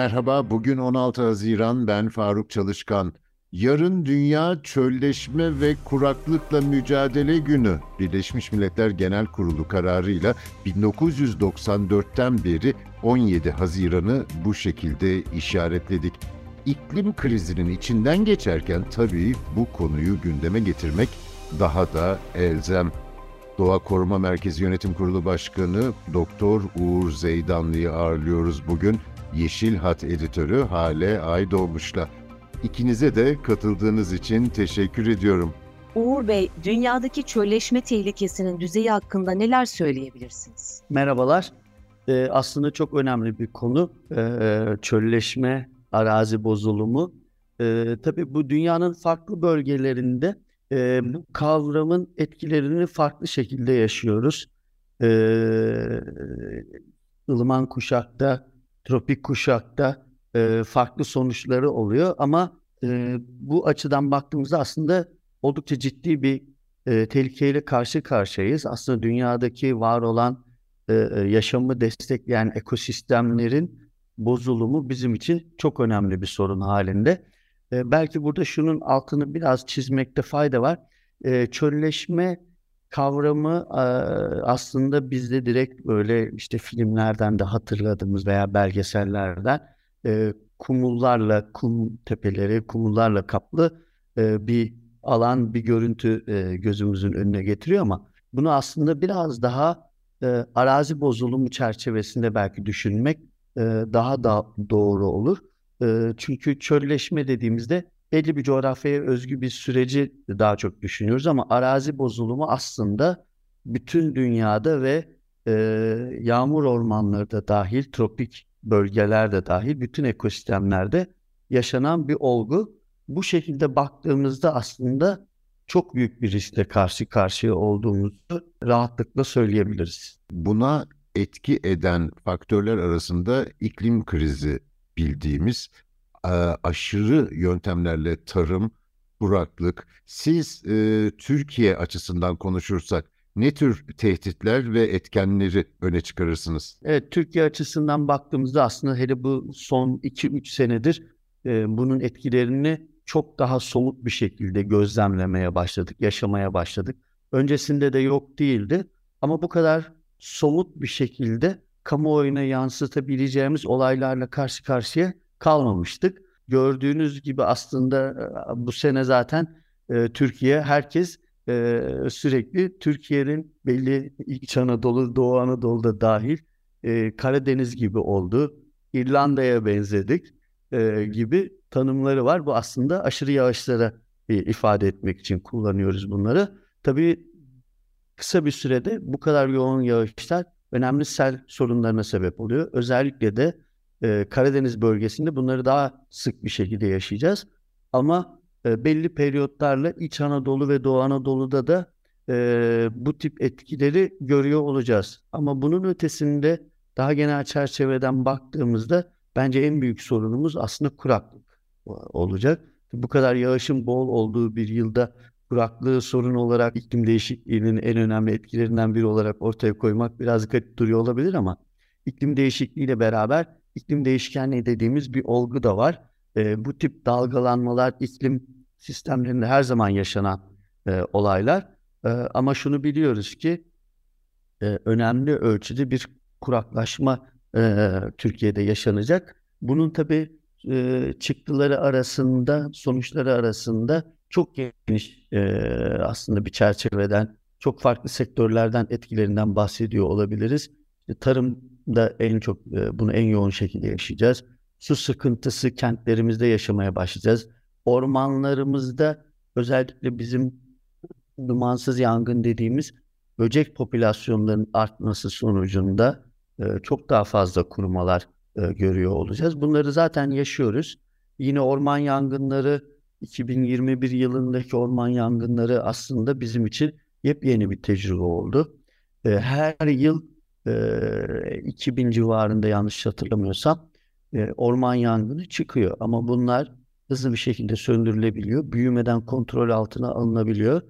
Merhaba, bugün 16 Haziran, ben Faruk Çalışkan. Yarın Dünya Çölleşme ve Kuraklıkla Mücadele Günü. Birleşmiş Milletler Genel Kurulu kararıyla 1994'ten beri 17 Haziran'ı bu şekilde işaretledik. İklim krizinin içinden geçerken tabii bu konuyu gündeme getirmek daha da elzem. Doğa Koruma Merkezi Yönetim Kurulu Başkanı Doktor Uğur Zeydanlı'yı ağırlıyoruz bugün. Yeşil Hat editörü Hale Aydoğmuş'la. İkinize de katıldığınız için teşekkür ediyorum. Uğur Bey, dünyadaki çölleşme tehlikesinin düzeyi hakkında neler söyleyebilirsiniz? Merhabalar. Ee, aslında çok önemli bir konu. Ee, çölleşme, arazi bozulumu. Ee, tabii bu dünyanın farklı bölgelerinde e, bu kavramın etkilerini farklı şekilde yaşıyoruz. Ee, ılıman kuşakta, tropik kuşakta e, farklı sonuçları oluyor ama e, bu açıdan baktığımızda aslında oldukça ciddi bir e, tehlikeyle karşı karşıyayız. Aslında dünyadaki var olan e, yaşamı destekleyen ekosistemlerin bozulumu bizim için çok önemli bir sorun halinde. E, belki burada şunun altını biraz çizmekte fayda var. E, çölleşme kavramı aslında bizde direkt böyle işte filmlerden de hatırladığımız veya belgesellerden kumullarla, kum tepeleri, kumullarla kaplı bir alan, bir görüntü gözümüzün önüne getiriyor ama bunu aslında biraz daha arazi bozulumu çerçevesinde belki düşünmek daha da doğru olur. Çünkü çölleşme dediğimizde belli bir coğrafyaya özgü bir süreci daha çok düşünüyoruz ama arazi bozulumu aslında bütün dünyada ve e, yağmur ormanları da dahil, tropik bölgelerde dahil bütün ekosistemlerde yaşanan bir olgu. Bu şekilde baktığımızda aslında çok büyük bir riskle karşı karşıya olduğumuzu rahatlıkla söyleyebiliriz. Buna etki eden faktörler arasında iklim krizi bildiğimiz aşırı yöntemlerle tarım, kuraklık. Siz e, Türkiye açısından konuşursak ne tür tehditler ve etkenleri öne çıkarırsınız? Evet, Türkiye açısından baktığımızda aslında hele bu son 2-3 senedir e, bunun etkilerini çok daha somut bir şekilde gözlemlemeye başladık, yaşamaya başladık. Öncesinde de yok değildi ama bu kadar somut bir şekilde kamuoyuna yansıtabileceğimiz olaylarla karşı karşıya kalmamıştık. Gördüğünüz gibi aslında e, bu sene zaten e, Türkiye herkes e, sürekli Türkiye'nin belli İç Anadolu, Doğu Anadolu'da dahil e, Karadeniz gibi oldu. İrlanda'ya benzedik e, gibi tanımları var. Bu aslında aşırı yağışlara e, ifade etmek için kullanıyoruz bunları. Tabii kısa bir sürede bu kadar yoğun yağışlar önemli sel sorunlarına sebep oluyor. Özellikle de e, Karadeniz bölgesinde bunları daha sık bir şekilde yaşayacağız. Ama e, belli periyotlarla İç Anadolu ve Doğu Anadolu'da da e, bu tip etkileri görüyor olacağız. Ama bunun ötesinde daha genel çerçeveden baktığımızda bence en büyük sorunumuz aslında kuraklık olacak. Bu kadar yağışın bol olduğu bir yılda kuraklığı sorun olarak iklim değişikliğinin en önemli etkilerinden biri olarak ortaya koymak biraz garip duruyor olabilir ama iklim değişikliğiyle beraber iklim değişkenliği dediğimiz bir olgu da var. E, bu tip dalgalanmalar iklim sistemlerinde her zaman yaşanan e, olaylar. E, ama şunu biliyoruz ki e, önemli ölçüde bir kuraklaşma e, Türkiye'de yaşanacak. Bunun tabii e, çıktıları arasında, sonuçları arasında çok geniş e, aslında bir çerçeveden, çok farklı sektörlerden etkilerinden bahsediyor olabiliriz. İşte tarımda en çok e, bunu en yoğun şekilde yaşayacağız. Su sıkıntısı kentlerimizde yaşamaya başlayacağız. Ormanlarımızda özellikle bizim dumansız yangın dediğimiz böcek popülasyonlarının artması sonucunda e, çok daha fazla kurumalar e, görüyor olacağız. Bunları zaten yaşıyoruz. Yine orman yangınları 2021 yılındaki orman yangınları aslında bizim için yepyeni bir tecrübe oldu. Her yıl e, 2000 civarında yanlış hatırlamıyorsam e, orman yangını çıkıyor. Ama bunlar hızlı bir şekilde söndürülebiliyor. Büyümeden kontrol altına alınabiliyor.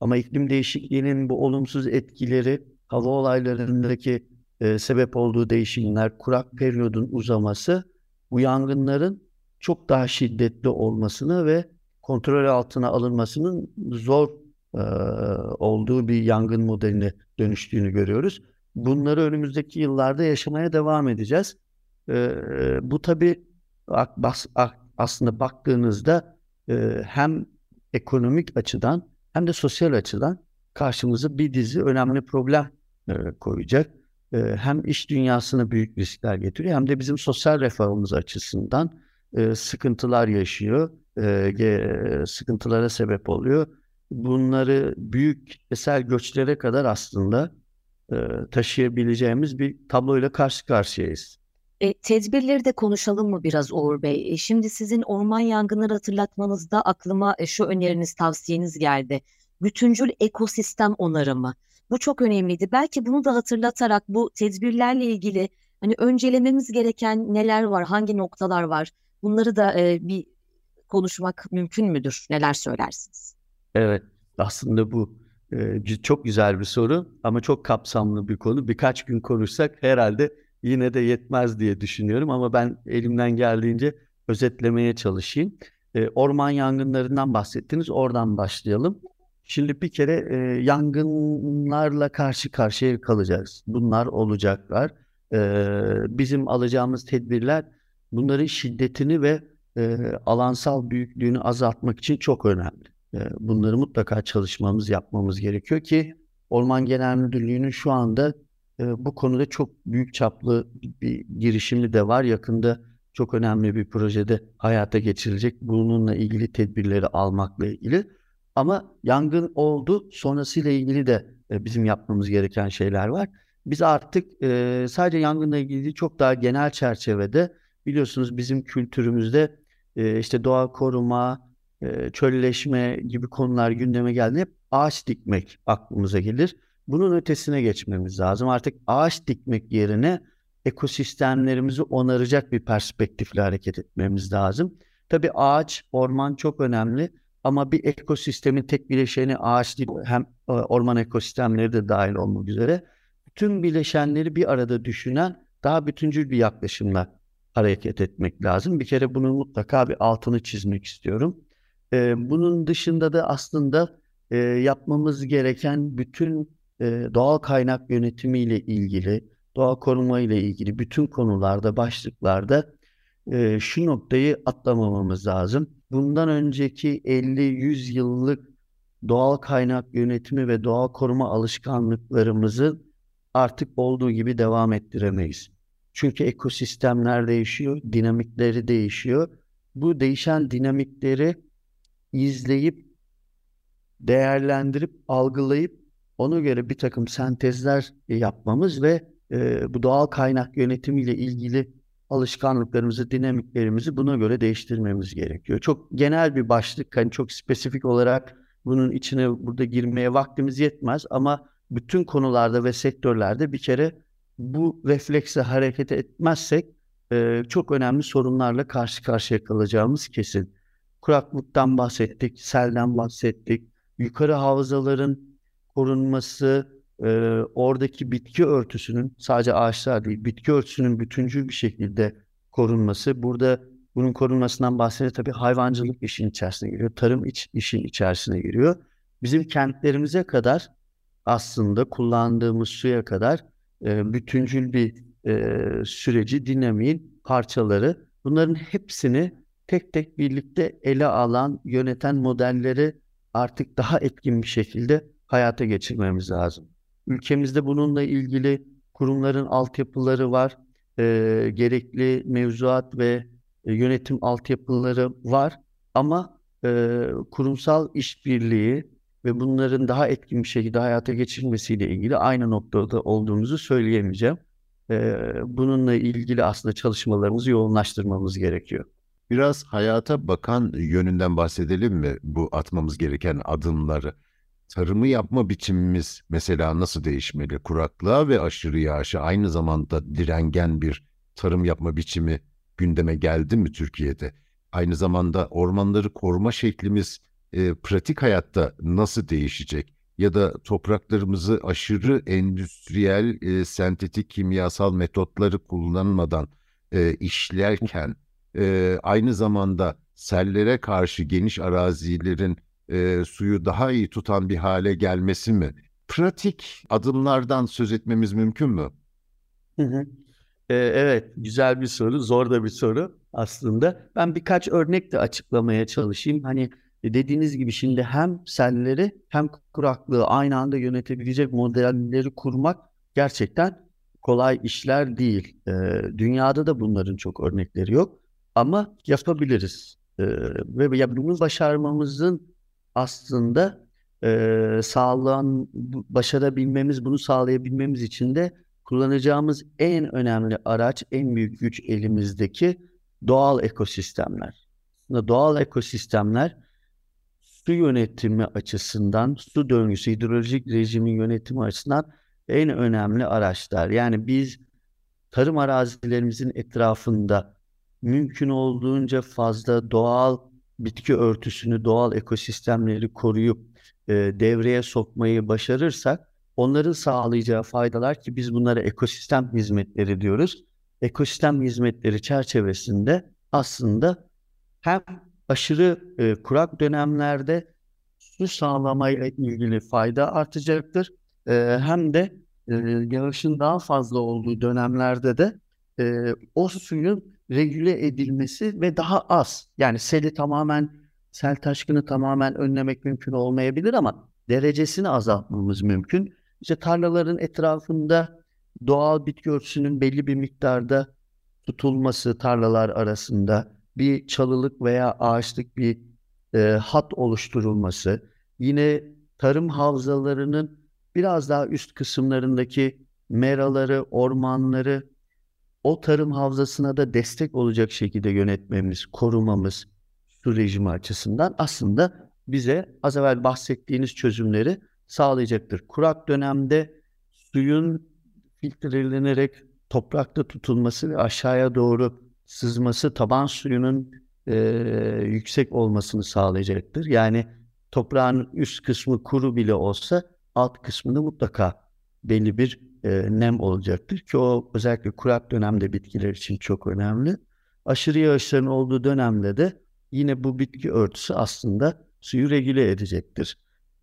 Ama iklim değişikliğinin bu olumsuz etkileri, hava olaylarındaki e, sebep olduğu değişimler, kurak periyodun uzaması bu yangınların çok daha şiddetli olmasını ve kontrol altına alınmasının zor e, olduğu bir yangın modeline dönüştüğünü görüyoruz. Bunları önümüzdeki yıllarda yaşamaya devam edeceğiz. E, bu tabii aslında baktığınızda e, hem ekonomik açıdan hem de sosyal açıdan karşımıza bir dizi önemli problem e, koyacak. E, hem iş dünyasına büyük riskler getiriyor hem de bizim sosyal refahımız açısından e, sıkıntılar yaşıyor, e, sıkıntılara sebep oluyor. Bunları büyük kitlesel göçlere kadar aslında e, taşıyabileceğimiz bir tabloyla karşı karşıyayız. E, tedbirleri de konuşalım mı biraz Uğur Bey? E, şimdi sizin orman yangınları hatırlatmanızda aklıma e, şu öneriniz, tavsiyeniz geldi. Bütüncül ekosistem onarımı. Bu çok önemliydi. Belki bunu da hatırlatarak bu tedbirlerle ilgili hani öncelememiz gereken neler var, hangi noktalar var? Bunları da e, bir konuşmak mümkün müdür? Neler söylersiniz? Evet, aslında bu çok güzel bir soru ama çok kapsamlı bir konu. Birkaç gün konuşsak herhalde yine de yetmez diye düşünüyorum ama ben elimden geldiğince özetlemeye çalışayım. Orman yangınlarından bahsettiniz, oradan başlayalım. Şimdi bir kere yangınlarla karşı karşıya kalacağız. Bunlar olacaklar. Bizim alacağımız tedbirler bunların şiddetini ve alansal büyüklüğünü azaltmak için çok önemli. E, bunları mutlaka çalışmamız, yapmamız gerekiyor ki Orman Genel Müdürlüğü'nün şu anda e, bu konuda çok büyük çaplı bir girişimi de var. Yakında çok önemli bir projede hayata geçirilecek. Bununla ilgili tedbirleri almakla ilgili. Ama yangın oldu. Sonrasıyla ilgili de e, bizim yapmamız gereken şeyler var. Biz artık e, sadece yangınla ilgili çok daha genel çerçevede biliyorsunuz bizim kültürümüzde işte doğa koruma, e, çölleşme gibi konular gündeme geldi. Hep ağaç dikmek aklımıza gelir. Bunun ötesine geçmemiz lazım. Artık ağaç dikmek yerine ekosistemlerimizi onaracak bir perspektifle hareket etmemiz lazım. Tabii ağaç, orman çok önemli ama bir ekosistemin tek bileşeni ağaç değil, hem e, orman ekosistemleri de dahil olmak üzere tüm bileşenleri bir arada düşünen daha bütüncül bir yaklaşımla hareket etmek lazım. Bir kere bunun mutlaka bir altını çizmek istiyorum. Ee, bunun dışında da aslında e, yapmamız gereken bütün e, doğal kaynak yönetimi ile ilgili, doğa koruma ile ilgili bütün konularda, başlıklarda e, şu noktayı atlamamamız lazım. Bundan önceki 50-100 yıllık doğal kaynak yönetimi ve doğal koruma alışkanlıklarımızı artık olduğu gibi devam ettiremeyiz. Çünkü ekosistemler değişiyor, dinamikleri değişiyor. Bu değişen dinamikleri izleyip, değerlendirip, algılayıp ona göre bir takım sentezler yapmamız ve e, bu doğal kaynak yönetimiyle ilgili alışkanlıklarımızı, dinamiklerimizi buna göre değiştirmemiz gerekiyor. Çok genel bir başlık, hani çok spesifik olarak bunun içine burada girmeye vaktimiz yetmez ama bütün konularda ve sektörlerde bir kere bu refleksle hareket etmezsek e, çok önemli sorunlarla karşı karşıya kalacağımız kesin. Kuraklıktan bahsettik, selden bahsettik, yukarı havzaların korunması, e, oradaki bitki örtüsünün sadece ağaçlar değil, bitki örtüsünün bütüncül bir şekilde korunması. Burada bunun korunmasından bahsede tabii hayvancılık işin içerisine giriyor, tarım iç, işin içerisine giriyor. Bizim kentlerimize kadar aslında kullandığımız suya kadar e, bütüncül bir e, süreci, dinamiğin parçaları. Bunların hepsini tek tek birlikte ele alan, yöneten modelleri artık daha etkin bir şekilde hayata geçirmemiz lazım. Ülkemizde bununla ilgili kurumların altyapıları var, e, gerekli mevzuat ve e, yönetim altyapıları var ama e, kurumsal işbirliği ve bunların daha etkin bir şekilde hayata geçirilmesiyle ilgili aynı noktada olduğumuzu söyleyemeyeceğim. E, bununla ilgili aslında çalışmalarımızı yoğunlaştırmamız gerekiyor. Biraz hayata bakan yönünden bahsedelim mi bu atmamız gereken adımları? tarımı yapma biçimimiz mesela nasıl değişmeli? Kuraklığa ve aşırı yağışa aynı zamanda direngen bir tarım yapma biçimi gündeme geldi mi Türkiye'de? Aynı zamanda ormanları koruma şeklimiz e, pratik hayatta nasıl değişecek? Ya da topraklarımızı aşırı endüstriyel, e, sentetik kimyasal metotları kullanmadan e, işlerken e, aynı zamanda sellere karşı geniş arazilerin e, suyu daha iyi tutan bir hale gelmesi mi? Pratik adımlardan söz etmemiz mümkün mü? Hı hı. Ee, evet, güzel bir soru, zor da bir soru aslında. Ben birkaç örnek de açıklamaya çalışayım. Hani dediğiniz gibi şimdi hem selleri hem kuraklığı aynı anda yönetebilecek modelleri kurmak gerçekten kolay işler değil. Ee, dünyada da bunların çok örnekleri yok ama yapabiliriz. Ee, ve ya bunu başarmamızın aslında e, sağlayan başarabilmemiz, bunu sağlayabilmemiz için de kullanacağımız en önemli araç, en büyük güç elimizdeki doğal ekosistemler. Aslında doğal ekosistemler su yönetimi açısından, su döngüsü, hidrolojik rejimin yönetimi açısından en önemli araçlar. Yani biz tarım arazilerimizin etrafında mümkün olduğunca fazla doğal bitki örtüsünü, doğal ekosistemleri koruyup e, devreye sokmayı başarırsak onların sağlayacağı faydalar ki biz bunlara ekosistem hizmetleri diyoruz. Ekosistem hizmetleri çerçevesinde aslında hem aşırı e, kurak dönemlerde su sağlamayla ilgili fayda artacaktır. E, hem de e, yağışın daha fazla olduğu dönemlerde de e, o suyun regüle edilmesi ve daha az yani seli tamamen sel taşkını tamamen önlemek mümkün olmayabilir ama derecesini azaltmamız mümkün. İşte tarlaların etrafında doğal bitki örtüsünün belli bir miktarda tutulması tarlalar arasında bir çalılık veya ağaçlık bir e, hat oluşturulması, yine tarım havzalarının biraz daha üst kısımlarındaki meraları, ormanları o tarım havzasına da destek olacak şekilde yönetmemiz, korumamız su rejimi açısından aslında bize az evvel bahsettiğiniz çözümleri sağlayacaktır. Kurak dönemde suyun filtrelenerek toprakta tutulması ve aşağıya doğru sızması taban suyunun e, yüksek olmasını sağlayacaktır. Yani toprağın üst kısmı kuru bile olsa alt kısmında mutlaka belli bir e, nem olacaktır ki o özellikle kurak dönemde bitkiler için çok önemli. Aşırı yağışların olduğu dönemde de yine bu bitki örtüsü aslında suyu regüle edecektir.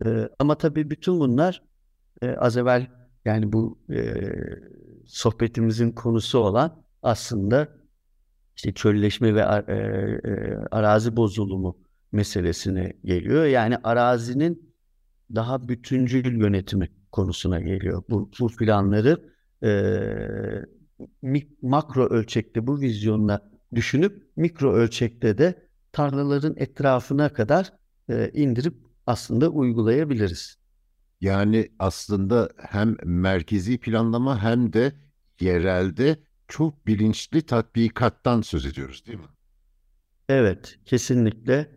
E, ama tabii bütün bunlar e, az evvel yani bu e, sohbetimizin konusu olan aslında işte çölleşme ve e, e, arazi bozulumu meselesine geliyor. Yani arazinin daha bütüncül yönetimi konusuna geliyor. Bu, bu planları e, makro ölçekte bu vizyonla düşünüp mikro ölçekte de tarlaların etrafına kadar e, indirip aslında uygulayabiliriz. Yani aslında hem merkezi planlama hem de yerelde çok bilinçli tatbikattan söz ediyoruz değil mi? Evet, kesinlikle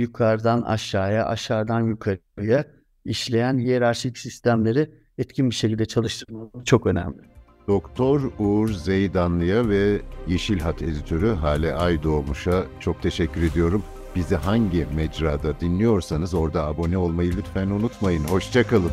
yukarıdan aşağıya, aşağıdan yukarıya işleyen hiyerarşik sistemleri etkin bir şekilde çalıştırmak çok önemli. Doktor Uğur Zeydanlı'ya ve Yeşil Hat editörü Hale Aydoğmuş'a çok teşekkür ediyorum. Bizi hangi mecrada dinliyorsanız orada abone olmayı lütfen unutmayın. Hoşçakalın.